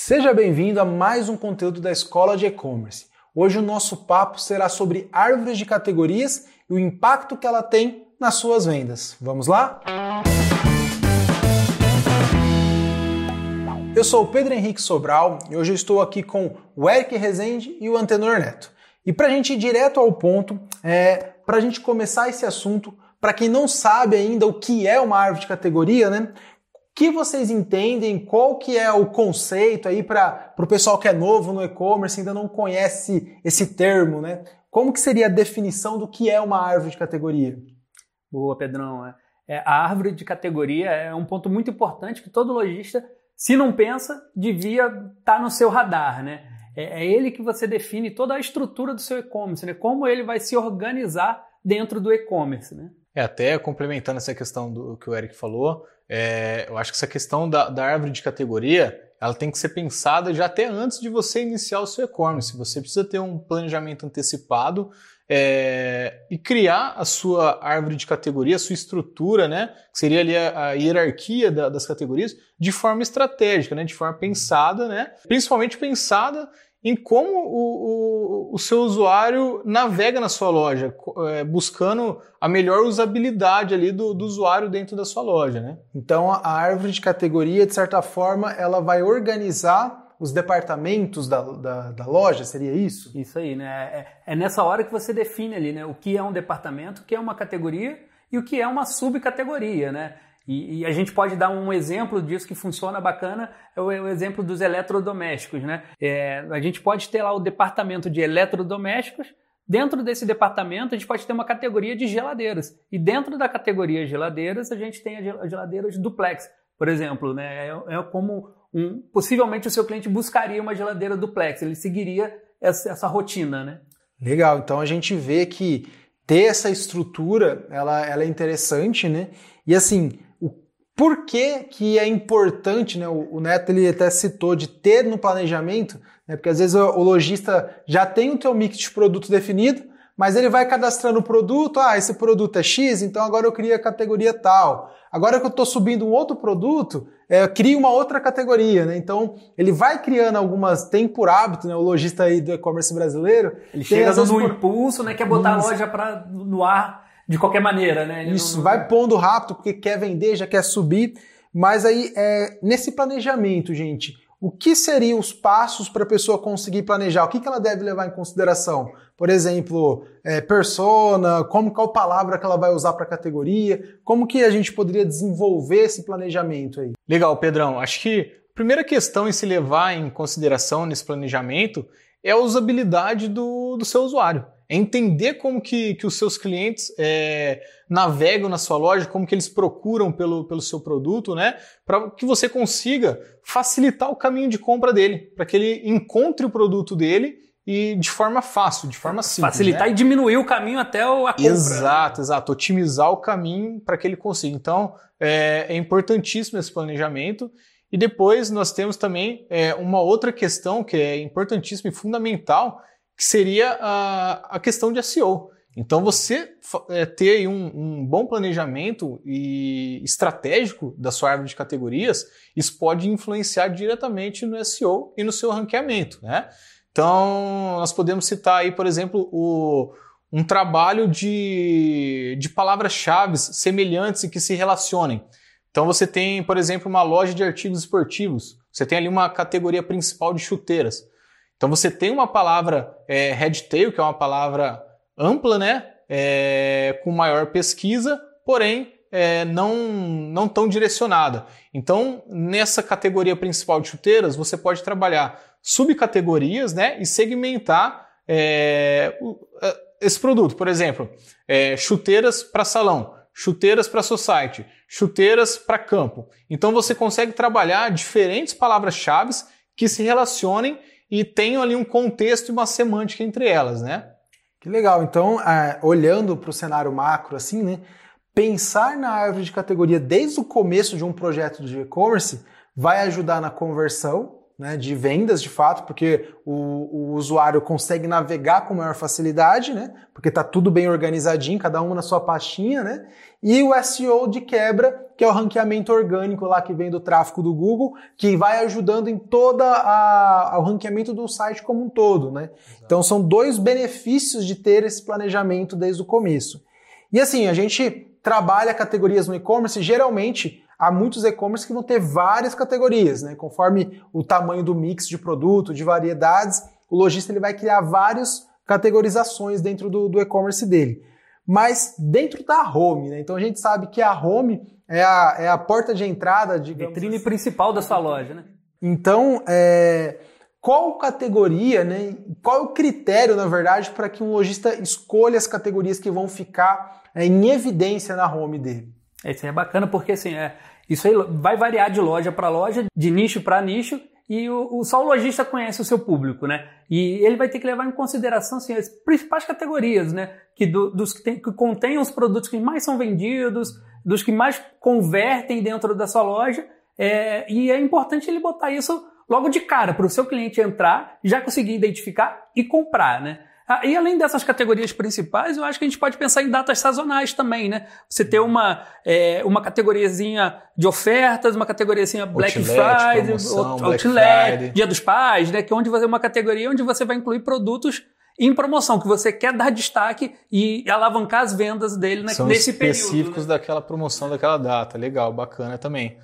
Seja bem-vindo a mais um conteúdo da Escola de E-Commerce. Hoje o nosso papo será sobre árvores de categorias e o impacto que ela tem nas suas vendas. Vamos lá? Eu sou o Pedro Henrique Sobral e hoje eu estou aqui com o Eric Rezende e o Antenor Neto. E para a gente ir direto ao ponto, é, para a gente começar esse assunto, para quem não sabe ainda o que é uma árvore de categoria, né? Que vocês entendem? Qual que é o conceito aí para o pessoal que é novo no e-commerce, ainda não conhece esse termo, né? Como que seria a definição do que é uma árvore de categoria? Boa, Pedrão. É, é a árvore de categoria é um ponto muito importante que todo lojista, se não pensa, devia estar tá no seu radar, né? É, é ele que você define toda a estrutura do seu e-commerce, né? Como ele vai se organizar dentro do e-commerce, né? É, até complementando essa questão do que o Eric falou, é, eu acho que essa questão da, da, árvore de categoria ela tem que ser pensada já até antes de você iniciar o seu e-commerce. Você precisa ter um planejamento antecipado é, e criar a sua árvore de categoria, a sua estrutura, né, que seria ali a, a hierarquia da, das categorias, de forma estratégica, né, de forma pensada, né, principalmente pensada em como o, o, o, seu usuário navega na sua loja, é, buscando a melhor usabilidade ali do, do, usuário dentro da sua loja, né? Então a árvore de categoria, de certa forma, ela vai organizar os departamentos da, da, da loja, seria isso? Isso aí, né? É, é, nessa hora que você define ali, né? O que é um departamento, o que é uma categoria e o que é uma subcategoria, né? E, e, a gente pode dar um exemplo disso que funciona bacana, é o, é o exemplo dos eletrodomésticos. Né? É, a gente pode ter lá o departamento de eletrodomésticos, dentro desse departamento a gente pode ter uma categoria de geladeiras. E dentro da categoria geladeiras a gente tem as geladeiras duplex, por exemplo. Né? É, é como um, possivelmente o seu cliente buscaria uma geladeira duplex, ele seguiria essa, essa rotina. Né? Legal, então a gente vê que ter essa estrutura ela, ela é interessante, né? E assim, por que, que é importante, né? O, o, Neto ele até citou de ter no planejamento, né? Porque às vezes o, o lojista já tem o teu mix de produto definido, mas ele vai cadastrando o produto, ah, esse produto é X, então agora eu crio a categoria tal. Agora que eu estou subindo um outro produto, é, eu crio uma outra categoria, né? Então ele vai criando algumas, tem por hábito, né? O lojista aí do e-commerce brasileiro. Ele chega no por... impulso, né? Quer botar a loja pra, no ar de qualquer maneira, né? Ele Isso, não... vai pondo rápido porque quer vender, já quer subir. Mas aí, é, nesse planejamento, gente, o que seriam os passos para a pessoa conseguir planejar? O que, que ela deve levar em consideração? Por exemplo, é, persona, como qual palavra que ela vai usar para a categoria? Como que a gente poderia desenvolver esse planejamento aí? Legal, Pedrão. Acho que a primeira questão em se levar em consideração nesse planejamento é a usabilidade do, do seu usuário é entender como que, que os seus clientes é, navegam na sua loja, como que eles procuram pelo, pelo seu produto, né? Para que você consiga facilitar o caminho de compra dele, para que ele encontre o produto dele e de forma fácil, de forma simples. Facilitar né? e diminuir o caminho até a compra. Exato, exato. Otimizar o caminho para que ele consiga. Então, é, é, importantíssimo esse planejamento. E depois nós temos também é, uma outra questão que é importantíssima e fundamental, que seria a, a questão de SEO. Então, você é, ter um, um, bom planejamento e estratégico da sua árvore de categorias, isso pode influenciar diretamente no SEO e no seu ranqueamento. Né? Então, nós podemos citar aí, por exemplo, o, um trabalho de, de palavras-chave semelhantes e que se relacionem. Então, você tem, por exemplo, uma loja de artigos esportivos. Você tem ali uma categoria principal de chuteiras. Então você tem uma palavra é, headtail, que é uma palavra ampla, né? É, com maior pesquisa, porém é, não, não tão direcionada. Então, nessa categoria principal de chuteiras, você pode trabalhar subcategorias né, e segmentar é, é esse produto. Por exemplo, é, chuteiras para salão, chuteiras para society, chuteiras para campo. Então, você consegue trabalhar diferentes palavras-chave que se relacionem e tenham ali um contexto e uma semântica entre elas, né? Que legal. Então, é, olhando para o cenário macro, assim, né? Pensar na árvore de categoria desde o começo de um projeto de e-commerce vai ajudar na conversão, né, de vendas de fato, porque o, o, usuário consegue navegar com maior facilidade, né, porque está tudo bem organizadinho, cada um na sua pastinha, né, e o SEO de quebra, que é o ranqueamento orgânico lá que vem do tráfego do Google, que vai ajudando em toda a, o ranqueamento do site como um todo, né. Então são dois benefícios de ter esse planejamento desde o começo. E assim, a gente trabalha categorias no e-commerce, geralmente há muitos e-commerce que vão ter várias categorias, né? Conforme o tamanho do mix de produto, de variedades, o lojista ele vai criar várias categorizações dentro do, do e-commerce dele. Mas dentro da home, né? Então a gente sabe que a home é a, é a porta de entrada, de vitrine assim. principal da sua loja, né? Então, é, qual categoria, né? Qual é o critério, na verdade, para que um lojista escolha as categorias que vão ficar em evidência na home dele? Isso é bacana porque assim, é, isso aí vai variar de loja para loja, de nicho para nicho, e o, o, só o lojista conhece o seu público, né? E ele vai ter que levar em consideração assim, as principais categorias, né? Que do, dos que, tem, que contêm os produtos que mais são vendidos, dos que mais convertem dentro da sua loja. É, e é importante ele botar isso logo de cara para o seu cliente entrar, já conseguir identificar e comprar, né? Ah, e além dessas categorias principais, eu acho que a gente pode pensar em datas sazonais também, né? Você ter uma, é, uma categoriazinha de ofertas, uma categoriazinha Black outlet, Friday, promoção, Outlet, Friday. Dia dos Pais, né? Que é onde ter uma categoria onde você vai incluir produtos em promoção, que você quer dar destaque e alavancar as vendas dele São nesse período. específicos né? daquela promoção, daquela data. Legal, bacana também.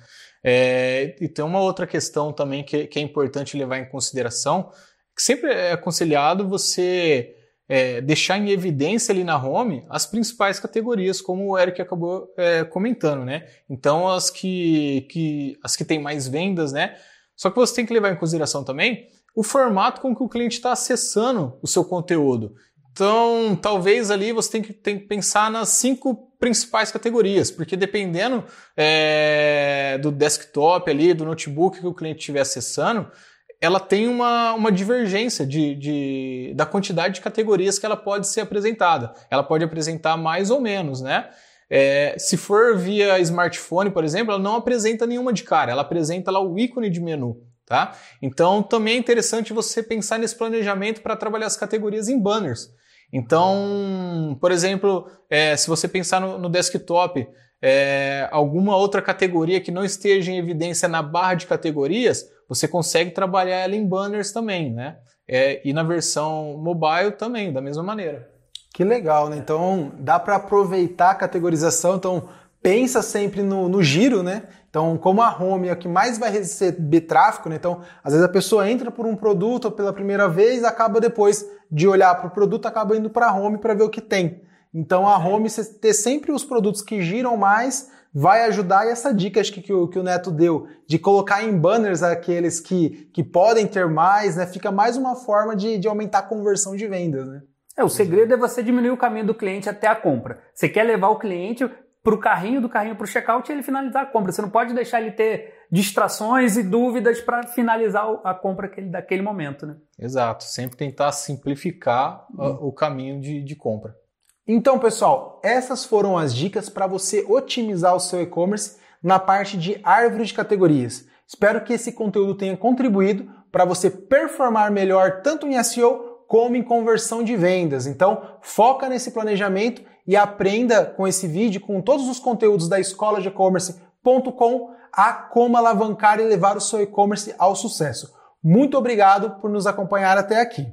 É, e tem uma outra questão também que, que é importante levar em consideração, que sempre é aconselhado você é, deixar em evidência ali na home as principais categorias, como o Eric acabou é, comentando, né? Então as que, que as que têm mais vendas, né? Só que você tem que levar em consideração também o formato com que o cliente está acessando o seu conteúdo. Então, talvez ali você tem que, tem que pensar nas cinco principais categorias, porque dependendo é, do desktop ali, do notebook que o cliente estiver acessando, ela tem uma, uma divergência de, de, da quantidade de categorias que ela pode ser apresentada. Ela pode apresentar mais ou menos, né? É, se for via smartphone, por exemplo, ela não apresenta nenhuma de cara, ela apresenta lá o ícone de menu, tá? Então também é interessante você pensar nesse planejamento para trabalhar as categorias em banners. Então, por exemplo, é, se você pensar no, no desktop, é, alguma outra categoria que não esteja em evidência na barra de categorias, você consegue trabalhar ela em banners também, né? É, e na versão mobile também, da mesma maneira. Que legal, né? Então dá para aproveitar a categorização. Então pensa sempre no, no, giro, né? Então, como a home é o que mais vai receber tráfego, né? Então, às vezes a pessoa entra por um produto pela primeira vez, acaba depois de olhar para o produto, acaba indo para a home para ver o que tem. Então, a home, você ter sempre os produtos que giram mais, vai ajudar. E essa dica acho que, que, o, que o Neto deu, de colocar em banners aqueles que, que podem ter mais, né? Fica mais uma forma de, de aumentar a conversão de vendas, né? É, o segredo é você diminuir o caminho do cliente até a compra. Você quer levar o cliente para o carrinho, do carrinho para o checkout e ele finalizar a compra. Você não pode deixar ele ter distrações e dúvidas para finalizar a compra daquele momento, né? Exato. Sempre tentar simplificar hum. o caminho de, de compra. Então, pessoal, essas foram as dicas para você otimizar o seu e-commerce na parte de árvore de categorias. Espero que esse conteúdo tenha contribuído para você performar melhor tanto em SEO como em conversão de vendas. Então, foca nesse planejamento e aprenda com esse vídeo, com todos os conteúdos da escola de e-commerce.com a como alavancar e levar o seu e-commerce ao sucesso. Muito obrigado por nos acompanhar até aqui.